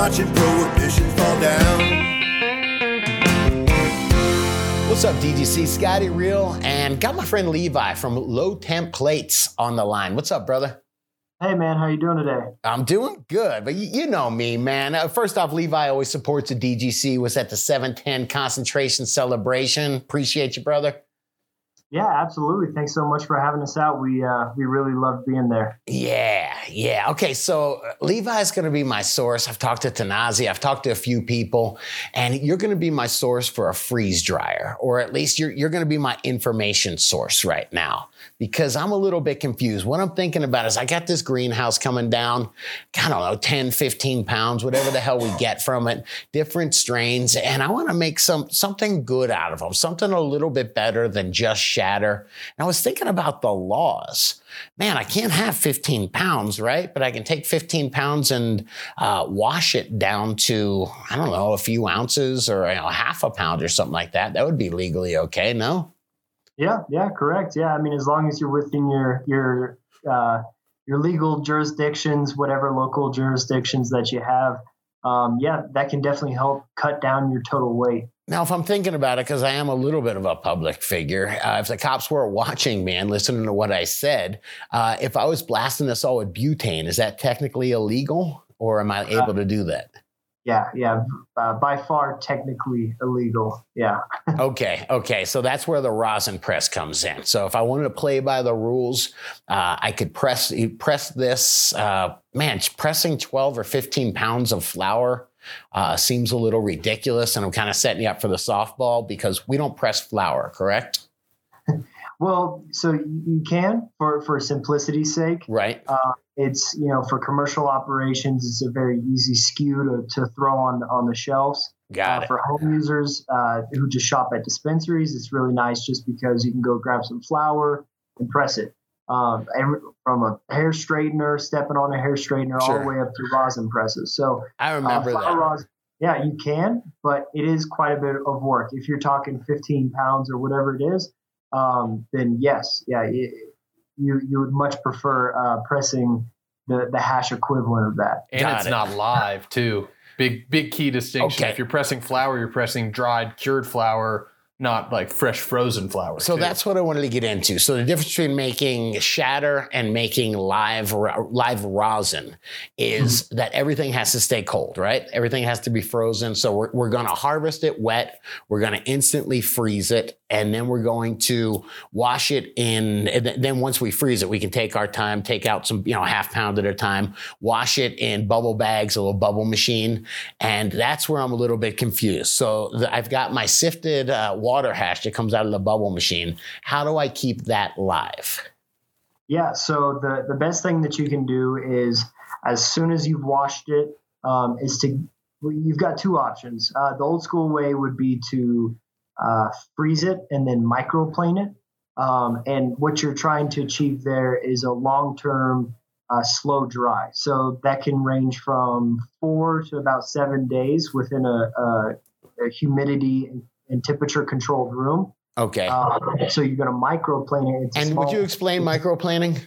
watching prohibition fall down. What's up, DGC? Scotty Real, and got my friend Levi from Low Temp Plates on the line. What's up, brother? Hey man, how you doing today? I'm doing good, but you, you know me, man. Uh, first off, Levi always supports the DGC. Was at the 710 concentration celebration. Appreciate you, brother. Yeah, absolutely. Thanks so much for having us out. We uh, we really love being there. Yeah, yeah. Okay, so uh, Levi's going to be my source. I've talked to Tanazi, I've talked to a few people, and you're going to be my source for a freeze dryer, or at least you're, you're going to be my information source right now because I'm a little bit confused. What I'm thinking about is I got this greenhouse coming down, I don't know, 10, 15 pounds, whatever the hell we get from it, different strains, and I want to make some something good out of them, something a little bit better than just shatter. And I was thinking about the laws. Man, I can't have 15 pounds, right? But I can take 15 pounds and uh, wash it down to, I don't know, a few ounces or you know, half a pound or something like that. That would be legally okay, no? Yeah, yeah, correct. Yeah, I mean, as long as you're within your your uh, your legal jurisdictions, whatever local jurisdictions that you have, um, yeah, that can definitely help cut down your total weight. Now, if I'm thinking about it, because I am a little bit of a public figure, uh, if the cops were watching me and listening to what I said, uh, if I was blasting this all with butane, is that technically illegal, or am I able to do that? Yeah, yeah, uh, by far technically illegal. Yeah. okay, okay. So that's where the rosin press comes in. So if I wanted to play by the rules, uh, I could press press this. Uh, man, pressing 12 or 15 pounds of flour uh, seems a little ridiculous, and I'm kind of setting you up for the softball because we don't press flour, correct? well, so you can for for simplicity's sake, right? Uh, it's you know for commercial operations, it's a very easy SKU to, to throw on on the shelves. Got uh, it. For home users uh, who just shop at dispensaries, it's really nice just because you can go grab some flour and press it. Um, from a hair straightener, stepping on a hair straightener, sure. all the way up to rosin presses. So I remember uh, that. Rosin, yeah, you can, but it is quite a bit of work. If you're talking 15 pounds or whatever it is, um, then yes, yeah, it, you you would much prefer uh, pressing the the hash equivalent of that. And Got it's it. not live too. Big big key distinction. Okay. If you're pressing flour, you're pressing dried cured flour not like fresh frozen flour. So too. that's what I wanted to get into. So the difference between making shatter and making live live rosin is mm-hmm. that everything has to stay cold, right? Everything has to be frozen. So we're, we're going to harvest it wet. We're going to instantly freeze it. And then we're going to wash it in. then once we freeze it, we can take our time, take out some, you know, half pound at a time, wash it in bubble bags, a little bubble machine. And that's where I'm a little bit confused. So the, I've got my sifted uh, water hash that comes out of the bubble machine. How do I keep that live? Yeah, so the, the best thing that you can do is as soon as you've washed it, um, is to you've got two options. Uh, the old school way would be to uh, freeze it and then microplane it. Um, and what you're trying to achieve there is a long term uh, slow dry. So that can range from four to about seven days within a, a, a humidity and temperature controlled room. Okay. Uh, so you're going to microplane it. And would you explain microplaning?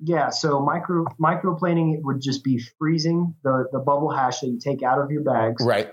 Yeah. So micro microplaning it would just be freezing the the bubble hash that you take out of your bags. Right.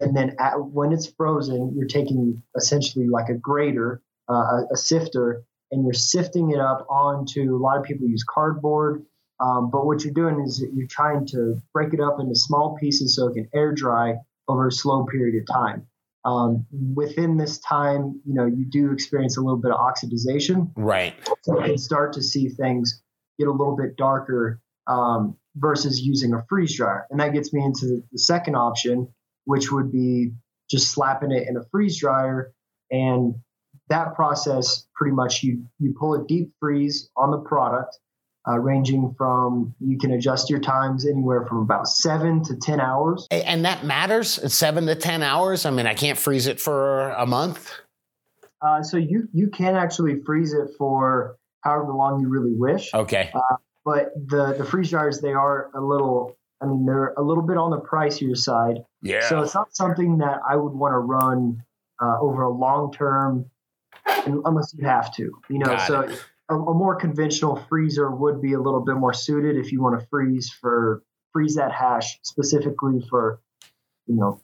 And then at, when it's frozen, you're taking essentially like a grater, uh, a, a, sifter, and you're sifting it up onto. A lot of people use cardboard. Um, but what you're doing is you're trying to break it up into small pieces so it can air dry over a slow period of time. Um, within this time, you know, you do experience a little bit of oxidization. Right. So you can start to see things get a little bit darker um, versus using a freeze dryer. And that gets me into the second option, which would be just slapping it in a freeze dryer. And that process pretty much you you pull a deep freeze on the product uh, ranging from you can adjust your times anywhere from about seven to 10 hours. And that matters? seven to 10 hours? I mean, I can't freeze it for a month? Uh, so you, you can actually freeze it for however long you really wish. Okay. Uh, but the, the freeze dryers, they are a little, I mean, they're a little bit on the pricier side. Yeah. So it's not something that I would want to run uh, over a long term unless you have to, you know, Got so. It a, a, more conventional freezer would be a little bit more suited if you want to freeze for freeze that hash specifically for, you know,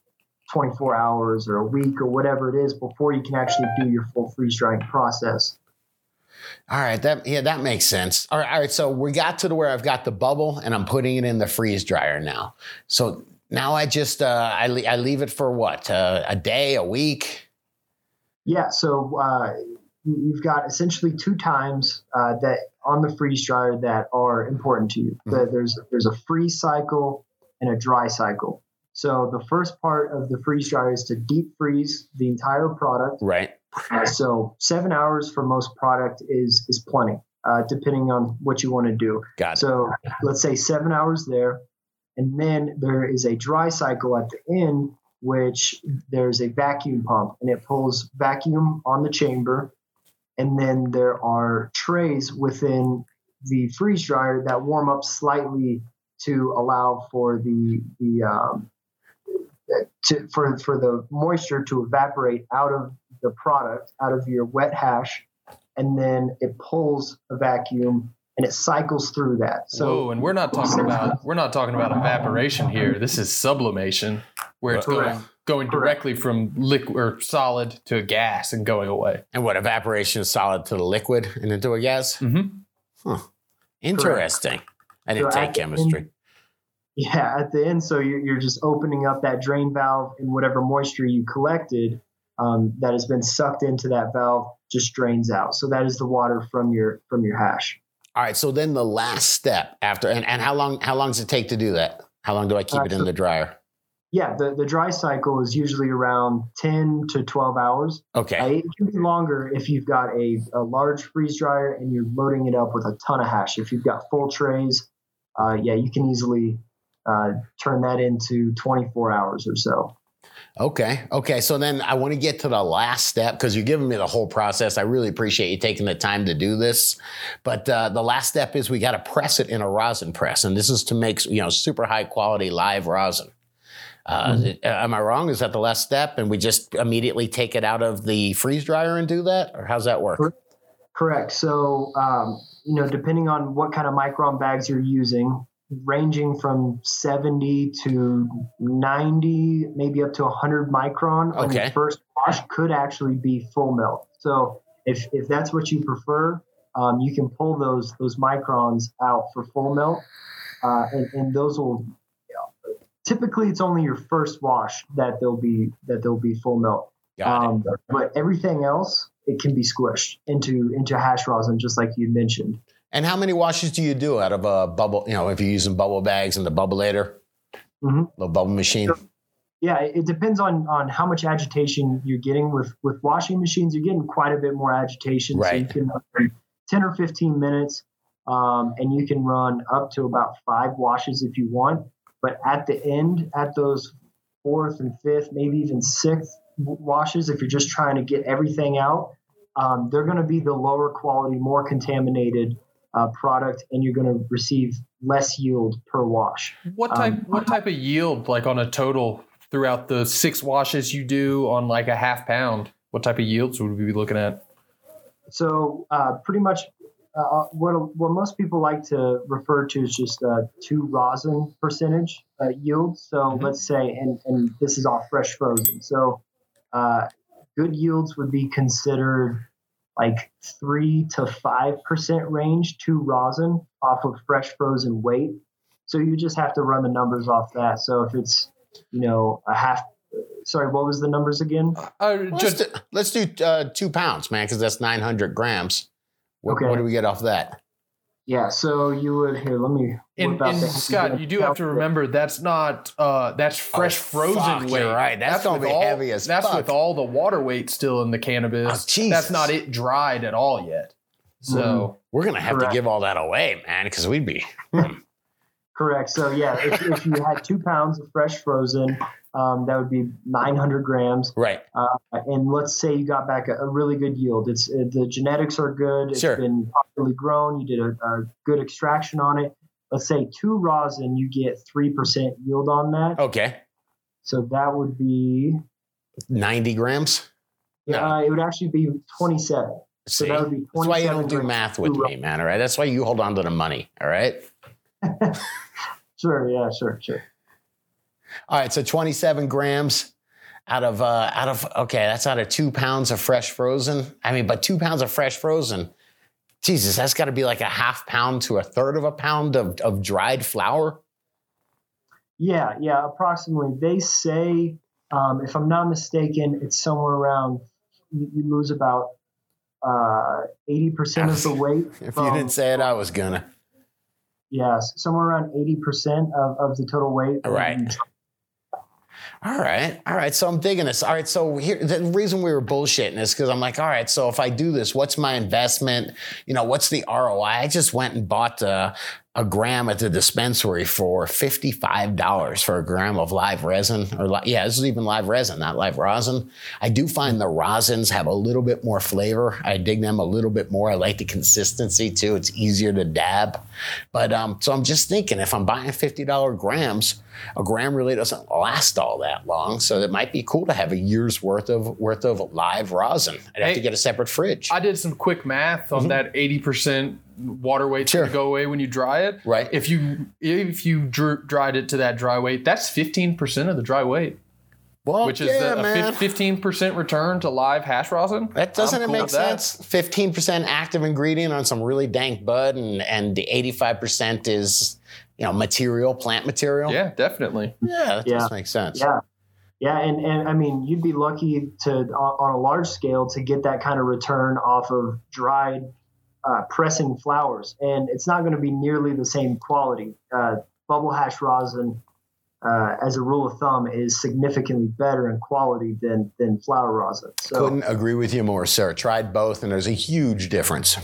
24 hours or a week or whatever it is before you can actually do your full freeze drying process. All right, that yeah, that makes sense. All right, all right. So we got to the where I've got the bubble and I'm putting it in the freeze dryer now. So now I just uh, I, le- I leave it for what uh, a day, a week. Yeah. So uh, you've got essentially two times uh, that on the freeze dryer that are important to you. Mm-hmm. There's there's a freeze cycle and a dry cycle. So the first part of the freeze dryer is to deep freeze the entire product. Right. Uh, so seven hours for most product is is plenty, uh, depending on what you want to do. Got it. So let's say seven hours there, and then there is a dry cycle at the end, which there's a vacuum pump, and it pulls vacuum on the chamber, and then there are trays within the freeze dryer that warm up slightly to allow for the the um, to, for for the moisture to evaporate out of the product out of your wet hash, and then it pulls a vacuum and it cycles through that. So, Whoa, and we're not talking about we're not talking about evaporation here. This is sublimation, where it's going going directly from liquid or solid to a gas and going away. And what evaporation is solid to the liquid and into a gas? Mm-hmm. Huh. Interesting. Correct. I didn't so take chemistry. End, yeah, at the end, so you're, you're just opening up that drain valve, and whatever moisture you collected um, that has been sucked into that valve just drains out. So that is the water from your from your hash. All right. So then the last step after, and, and how long how long does it take to do that? How long do I keep uh, it in so, the dryer? Yeah, the, the dry cycle is usually around 10 to 12 hours. Okay. Uh, it can be longer if you've got a, a large freeze dryer and you're loading it up with a ton of hash. If you've got full trays, uh, yeah, you can easily uh, turn that into 24 hours or so. Okay. Okay. So then I want to get to the last step because you're giving me the whole process. I really appreciate you taking the time to do this. But uh, the last step is we got to press it in a rosin press, and this is to make you know super high quality live rosin. Uh, mm-hmm. Am I wrong? Is that the last step, and we just immediately take it out of the freeze dryer and do that, or how's that work? Correct. So um, you know, depending on what kind of micron bags you're using, ranging from 70 to 90, maybe up to 100 micron on okay. the first wash could actually be full melt. So if, if that's what you prefer, um, you can pull those those microns out for full melt, uh, and, and, those will. Typically, it's only your first wash that they'll be that they'll be full melt. Um, but everything else, it can be squished into into hash rosin, just like you mentioned. And how many washes do you do out of a bubble? You know, if you're using bubble bags and the bubbleator, mm-hmm. the bubble machine. yeah, it depends on on how much agitation you're getting with with washing machines. You're getting quite a bit more agitation, right. so you can ten or fifteen minutes, um, and you can run up to about five washes if you want. But at the end, at those fourth and fifth, maybe even sixth washes, if you're just trying to get everything out, um, they're going to be the lower quality, more contaminated uh, product, and you're going to receive less yield per wash. What type? Um, what type of yield, like on a total throughout the six washes you do on like a half pound? What type of yields would we be looking at? So uh, pretty much. Uh, what what most people like to refer to is just uh, two rosin percentage uh, yield. So mm-hmm. let's say, and, and this is all fresh frozen. So uh, good yields would be considered like three to five percent range to rosin off of fresh frozen weight. So you just have to run the numbers off that. So if it's you know a half, sorry, what was the numbers again? Uh, just let's do, let's do uh, two pounds, man, because that's nine hundred grams. What, okay. what do we get off that? Yeah, so you would here. Let me. And, and Scott, you do have to remember that's not uh, that's oh, fresh oh, frozen fuck, weight. You're right. That's, that's gonna be all, heavy as That's fuck. with all the water weight still in the cannabis. Oh, that's not it dried at all yet. So mm-hmm. we're gonna have Correct. to give all that away, man, because we'd be. Correct. So yeah, if, if you had two pounds of fresh frozen, um, that would be 900 grams. Right. Uh, and let's say you got back a, a really good yield. It's it, the genetics are good. It's sure. been properly grown. You did a, a, good extraction on it. Let's say two rosin, you get three percent yield on that. Okay. So that would be 90 grams. Yeah, no. uh, it would actually be 27. See, so that would be 27 that's why you don't do math with me, man. All right, that's why you hold on to the money. All right. Sure. Yeah. Sure. Sure. All right, so 27 grams out of uh, out of okay, that's out of two pounds of fresh frozen. I mean, but two pounds of fresh frozen. Jesus, that's got to be like a half pound to a third of a pound of, of dried flour. Yeah, yeah, approximately. They say, um, if I'm not mistaken, it's somewhere around you, you lose about uh, eighty percent of the weight. If you didn't say it, I was gonna. Yes, somewhere around eighty percent of, of the total weight. Right. All right. All right. So I'm digging this. All right. So here, the reason we were bullshitting is because I'm like, all right. So if I do this, what's my investment? You know, what's the ROI? I just went and bought uh, a gram at the dispensary for $55 for a gram of live resin or li- yeah, this is even live resin, not live rosin. I do find the rosins have a little bit more flavor. I dig them a little bit more. I like the consistency too. It's easier to dab. But um, so I'm just thinking if I'm buying $50 grams, a gram really doesn't last all that long. So it might be cool to have a year's worth of worth of live rosin. I'd have Hey, to get a separate fridge. I did some quick math on that 80% water weight. Sure. to go away when you dry it. Right. If you if you dr- dried it to that dry weight, that's 15% of the dry weight, well, which is yeah, the, a man. 15% return to live hash rosin. That doesn't I'm it cool make sense? Fifteen percent active ingredient on some really dank bud, and and the eighty-five percent is you know material, plant material. Yeah, definitely. yeah, that Yeah. does make sense. Yeah. Yeah, and, and I mean, you'd be lucky to on, on a large scale to get that kind of return off of dried uh, pressing flowers, and it's not going to be nearly the same quality. Uh, bubble hash rosin, uh, as a rule of thumb, is significantly better in quality than than flower rosin. So, Couldn't agree with you more, sir. Tried both, and there's a huge difference.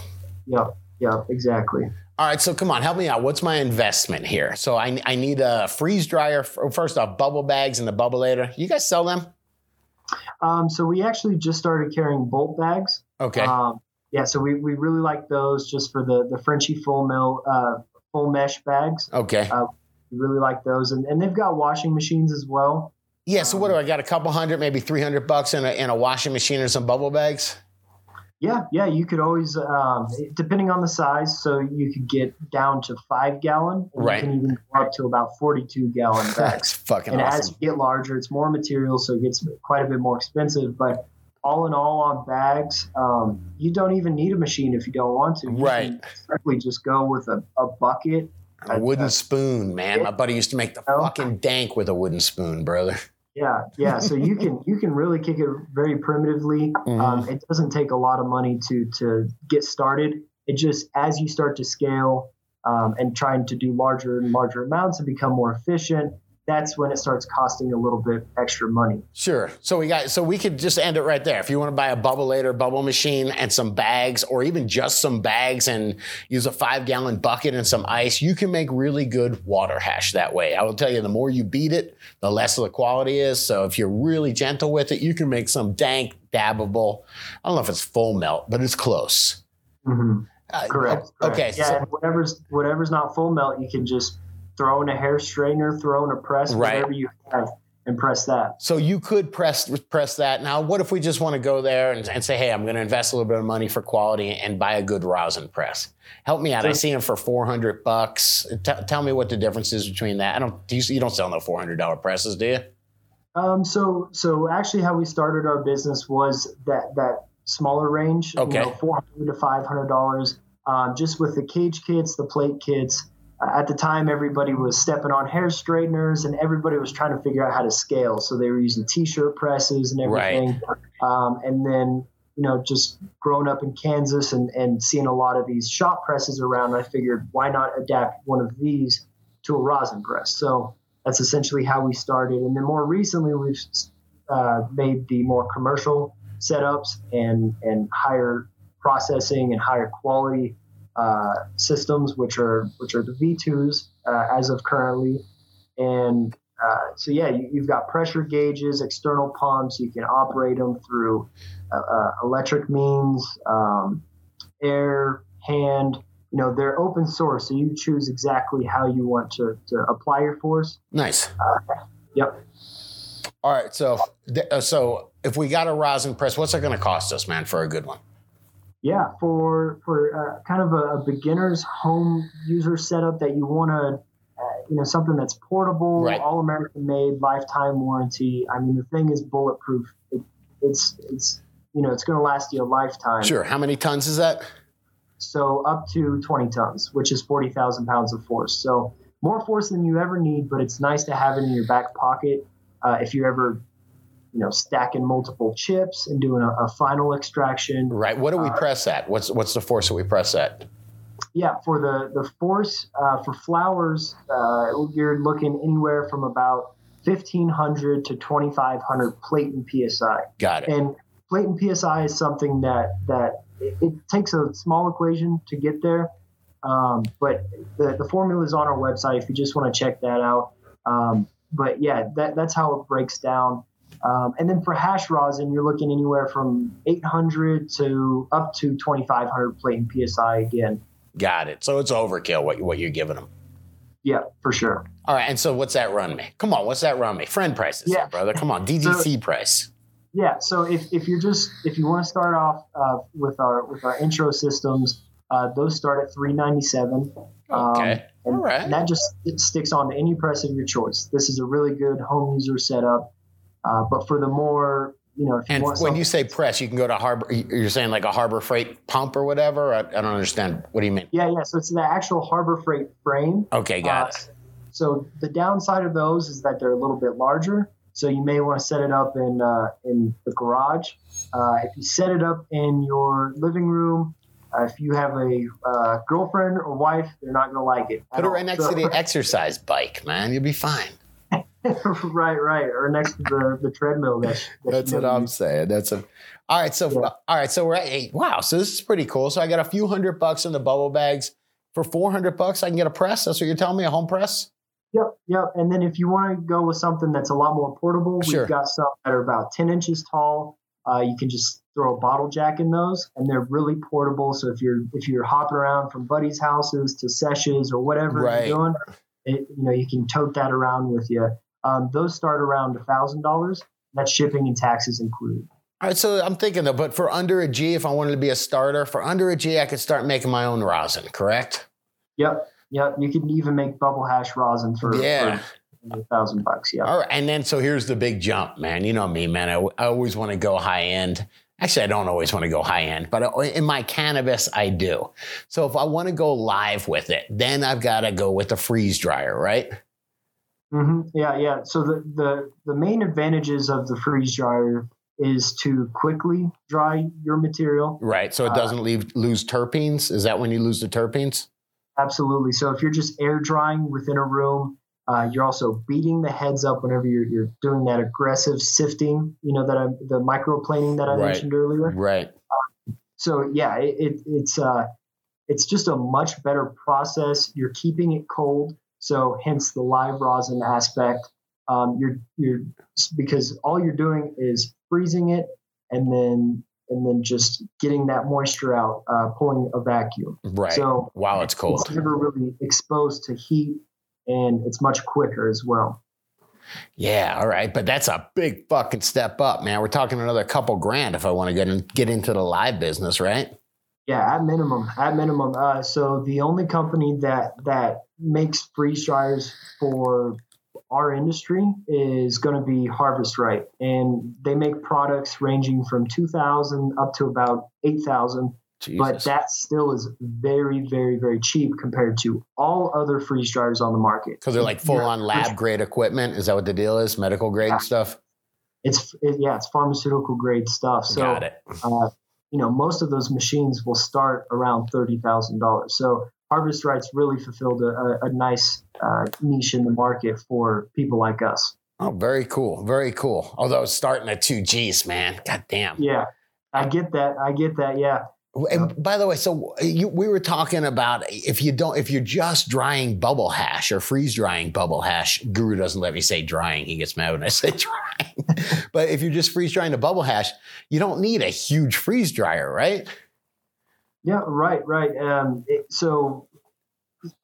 yeah, yeah, exactly. All right, so come on, help me out. What's my investment here? So I, I need a freeze dryer. First off, bubble bags and the bubbleator. You guys sell them? Um, so we actually just started carrying bolt bags. Okay. Um, yeah, so we, we really like those just for the the Frenchy full mill uh, full mesh bags. okay. uh, We really like those, and, and they've got washing machines as well. yeah. So what do I got? A couple hundred, maybe three hundred bucks in a in a washing machine or some bubble bags. Yeah, yeah, you could always, um, depending on the size, so you could get down to five gallon, and Right. You can even go up to about forty-two gallon bags. That's fucking and as you get larger, it's more material, so it gets quite a bit more expensive. But all in all, on bags, um, you don't even need a machine if you don't want to. You Right. simply just go with a, a bucket. A wooden spoon, man. My buddy used to make the fucking dank with a wooden spoon, brother. Yeah, yeah. So you can you can really kick it very primitively. Mm-hmm. Um, it doesn't take a lot of money to to get started. It just as you start to scale um, and trying to do larger and larger amounts and become more efficient, that's when it starts costing a little bit extra money. Sure. So we got so we could just end it right there. If you want to buy a bubbleator bubble machine and some bags, or even just some bags and use a five gallon bucket and some ice, you can make really good water hash that way. I will tell you, the more you beat it, the less the quality is. So if you're really gentle with it, you can make some dank, dabbable. I don't know if it's full melt, but it's close. Mm-hmm. Uh, Correct. Okay. Yeah. so- whatever's whatever's not full melt, you can just throw in a hair straightener, throw in a press, Right. whatever you have, and press that. So you could press press that. Now, what if we just want to go there and, and say, "Hey, I'm going to invest a little bit of money for quality and buy a good rosin press"? Help me out. I Sure. see them for 400 bucks. T- tell me what the difference is between that. I don't. do You, you don't sell no 400 dollar presses, do you? Um, so so actually, how we started our business was that that smaller range, Okay. you know, four hundred to five hundred dollars, um, just with the cage kits, the plate kits. At the time, everybody was stepping on hair straighteners, and everybody was trying to figure out how to scale. So they were using T-shirt presses and Right. everything. Um, and then you know, just growing up in Kansas and and seeing a lot of these shop presses around, I figured why not adapt one of these to a rosin press. So that's essentially how we started. And then more recently, we've uh, made the more commercial setups and and higher processing and higher quality uh, systems, which are which are the V2s uh, as of currently. And uh, so yeah, you, you've got pressure gauges, external pumps. You can operate them through uh, uh, electric means, um, air, hand. You know, they're open source, so you choose exactly how you want to, to apply your force. Nice. Yep. All right. So, uh, so if we got a rosin press, what's that going to cost us, man, for a good one? Yeah, for for uh, kind of a, a beginner's home user setup that you want to, uh, you know something that's portable, Right. all American made, lifetime warranty. I mean, the thing is bulletproof. It, it's it's you know it's going to last you a lifetime. Sure. How many tons is that? So up to 20 tons, which is 40,000 pounds of force. So more force than you ever need, but it's nice to have it in your back pocket uh, if you're ever, you know, stacking multiple chips and doing a, a final extraction. Right. What do we press at? What's what's the force that we press at? Yeah, for the the force uh, for flowers, uh, you're looking anywhere from about 1,500 to 2,500 plate and psi. Got it. And plate and psi is something that that it, it takes a small equation to get there, um, but the the formula is on our website if you just want to check that out. Um, but yeah, that that's how it breaks down. Um, and then for hash rosin, you're looking anywhere from 800 to up to 2,500 plate and psi again. Got it. So it's overkill what what you're giving them. Yeah, for sure. All right. And so what's that run me? Come on. What's that run me? Friend prices, Yeah. brother. Come on. DGC price. Yeah. So if, if you're just if you want to start off uh, with our with our intro systems, uh, those start at 397. Okay. and, All right. and that just it sticks on to any press of your choice. This is a really good home user setup. Uh, but for the more, you know, if you And when something, you say press, you can go to Harbor. You're saying like a Harbor Freight pump or whatever. I, I don't understand. What do you mean? yeah, yeah. So it's the actual Harbor Freight frame. Okay, got Uh, it. So the downside of those is that they're a little bit larger. So you may want to set it up in uh, in the garage. Uh, if you set it up in your living room, uh, if you have a uh, girlfriend or wife, they're not going to like it. Put it right next So- to the exercise bike, man. You'll be fine. right, right, or next to the, the treadmill. That, that That's what I'm saying. That's a. All right, so Yeah. all right, so we're at eight. Wow, so this is pretty cool. So I got a few hundred bucks in the bubble bags. For four hundred bucks, I can get a press. That's what you're telling me, a home press. Yep, yep. And then if you want to go with something that's a lot more portable, Sure. we've got some that are about 10 inches tall. Uh, you can just throw a bottle jack in those, and they're really portable. So if you're if you're hopping around from buddies' houses to sessions or whatever Right. you're doing, it, you know you can tote that around with you. Um, those start around a thousand dollars. That's shipping and taxes included. All right, so I'm thinking though, but for under a G, if I wanted to be a starter, for under a G, I could start making my own rosin. Correct? Yep, yep. You can even make bubble hash rosin for Yeah. for a thousand bucks. Yeah. All right, and then so here's the big jump, man. You know me, man. I, I always want to go high end. Actually, I don't always want to go high end, but in my cannabis, I do. So if I want to go live with it, then I've got to go with the freeze dryer, right? Hmm Yeah, yeah. So the, the the main advantages of the freeze dryer is to quickly dry your material. Right. So it Uh, doesn't leave lose terpenes. Is that when you lose the terpenes? Absolutely. So if you're just air drying within a room, uh, you're also beating the heads up whenever you're, you're doing that aggressive sifting. You know that I, the microplaning that I Right. mentioned earlier. Right. So yeah, it, it, it's uh, it's just a much better process. You're keeping it cold, so hence the live rosin aspect. Um, you're you're because all you're doing is freezing it and then and then just getting that moisture out, uh, pulling a vacuum. Right. So While it's cold. it's never really exposed to heat, and it's much quicker as well. Yeah, all right, but that's a big fucking step up, man. We're talking another couple grand if I want to get in, get into the live business, right? Yeah, at minimum, at minimum. Uh, so the only company that that makes freeze dryers for our industry is going to be Harvest Right, and they make products ranging from two thousand up to about eight thousand. But that still is very, very, very cheap compared to all other freeze dryers on the market. Because they're like full on lab grade equipment. Is that what the deal is? Medical grade Yeah. stuff? It's it, yeah, it's pharmaceutical grade stuff. So Got it. uh, you know, most of those machines will start around thirty thousand dollars. So Harvest Rights really fulfilled a, a, nice uh, niche in the market for people like us. Oh, very cool. Very cool. Although starting at two G's, man. God damn. Yeah, I get that. I get that. Yeah, And by the way, so you, we were talking about if you don't, if you're just drying bubble hash or freeze drying bubble hash, Guru doesn't let me say drying. He gets mad when I say drying. but if you're just freeze drying the bubble hash, you don't need a huge freeze dryer, right? yeah, right, right. Um, it, so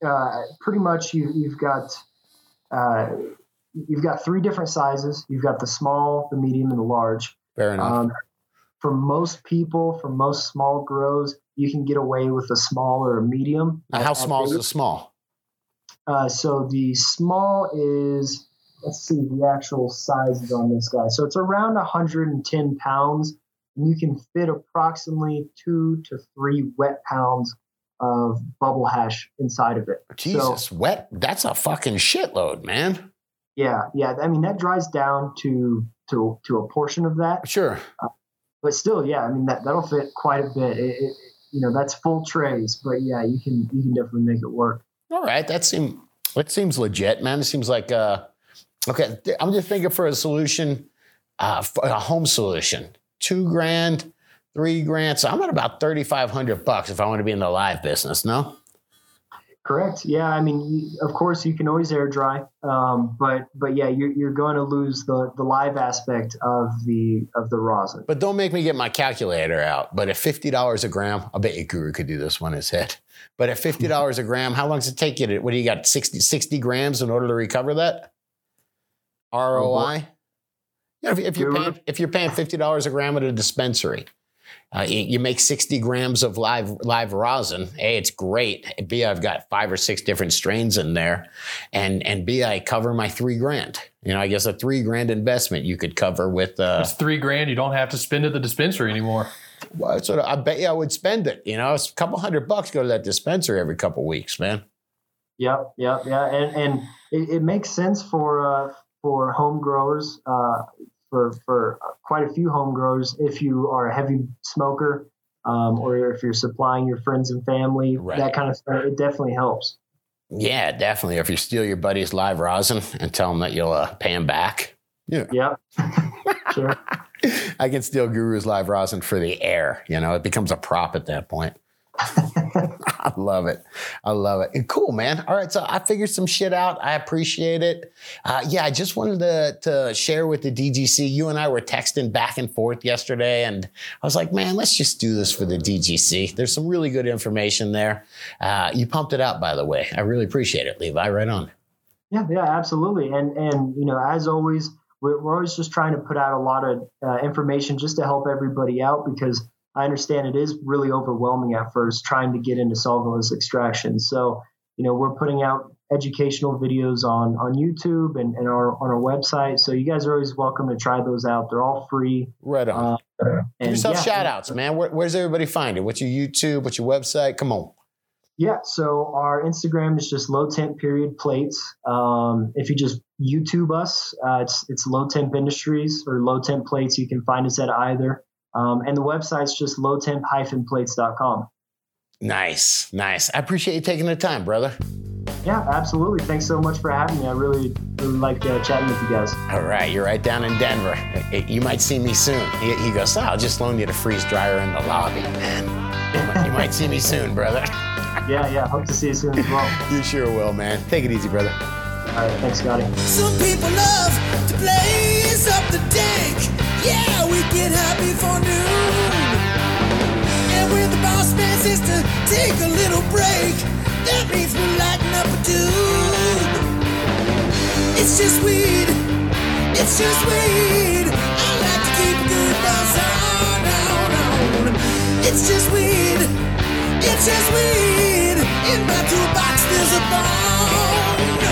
uh, pretty much you, you've got uh, you've got three different sizes. You've got the small, the medium, and the large. Fair enough. Um, for most people, for most small grows, you can get away with a small or a medium. now, how small is a small? Uh, so the small is, let's see, the actual sizes on this guy. So it's around 110 pounds, and you can fit approximately two to three wet pounds of bubble hash inside of it. Jesus, so, wet? That's a fucking shitload, man. Yeah, yeah. I mean, that dries down to to to a portion of that. Sure. Uh, but still, yeah. I mean, that that'll fit quite a bit. It, it, you know, that's full trays, but yeah, you can you can definitely make it work. All right, that seems that seems legit, man. It seems like uh, okay. I'm just thinking for a solution, uh, a home solution, two grand, three grand. So I'm at about thirty five hundred bucks if I want to be in the live business. No. Correct. Yeah. I mean, of course, you can always air dry, um, but but yeah, you're, you're going to lose the the live aspect of the of the rosin. But don't make me get my calculator out. But at fifty dollars a gram, I bet you Guru could do this one his head. But at fifty dollars a gram, how long does it take you to? What do you got? 60, 60 grams in order to recover that ROI. Yeah, if, if you're paying if you're paying fifty dollars a gram at a dispensary, uh, you make 60 grams of live live rosin. A, it's great. B, I've got five or six different strains in there, and and B, I cover my three grand. You know, I guess a three grand investment you could cover with. Uh, it's three grand. You don't have to spend at the dispensary anymore. Well, sort of, I bet you I would spend it. You know, it's a couple hundred bucks go to that dispensary every couple weeks, man. Yep, yep, yeah, and and it, it makes sense for uh, for home growers. Uh, for for quite a few home growers if you are a heavy smoker um, or if you're supplying your friends and family right. that kind of stuff it definitely helps. Yeah definitely. If you steal your buddy's live rosin and tell him that you'll uh, pay him back. Yeah. Yeah sure. I can steal guru's live rosin for the air you know? It becomes a prop at that point I love it. I love it. And cool, man. All right. So I figured some shit out. I appreciate it. Uh, yeah, I just wanted to, to share with the DGC. You and I were texting back and forth yesterday, and I was like, man, let's just do this for the DGC. There's some really good information there. Uh, you pumped it out, by the way. I really appreciate it, Levi. Right on. Yeah, yeah, absolutely. And, and you know, as always, we're, we're always just trying to put out a lot of uh, information just to help everybody out because I understand it is really overwhelming at first trying to get into solventless extraction. So, you know, we're putting out educational videos on on YouTube and, and our on our website. So you guys are always welcome to try those out. They're all free. Right on. Uh, Give yourself yeah, shout outs, man. Where, where's everybody find it? What's your YouTube? What's your website? Come on. Yeah, so our Instagram is just low temp period plates. Um, if you just YouTube us, uh, it's it's low temp industries or low temp plates. You can find us at either. Um, and the website's just lowtemp-plates.com. Nice, nice. I appreciate you taking the time, brother. Yeah, absolutely. Thanks so much for having me. I really, really like uh, chatting with you guys. All right, you're right down in Denver. You might see me soon. He, he goes, oh, I'll just loan you the freeze dryer in the lobby, man. You might see me soon, brother. yeah, yeah. Hope to see you soon as well. you sure will, man. Take it easy, brother. All right, thanks, Scotty. Some people love to blaze up the dank. Yeah, we get happy for noon. And when the boss man says to take a little break, that means we're lighting up a tube. It's just weed. It's just weed. I like to keep a good buzz on, on, on. It's just weed. It's just weed. In my toolbox, there's a bone.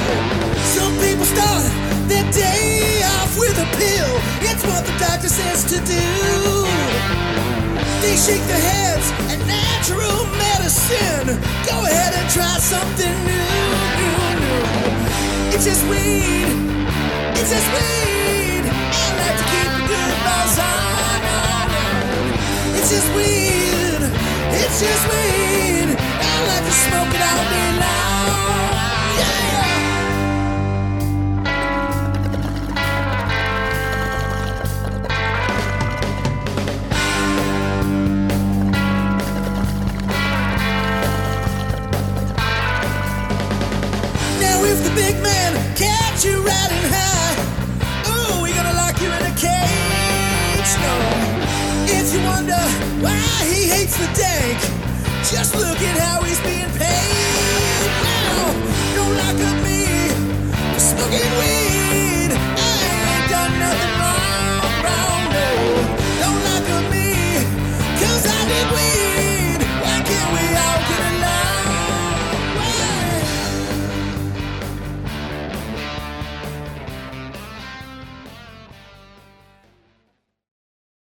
Some people start their day a pill. It's what the doctor says to do. They shake their heads at natural medicine. Go ahead and try something new, new, new. It's just weed. It's just weed. I like to keep a good on, on, on. It's just weed. It's just weed. I like to smoke it all day long. Yeah. Hates the just look at how he's being paid. Now, don't lock up me smoking weed.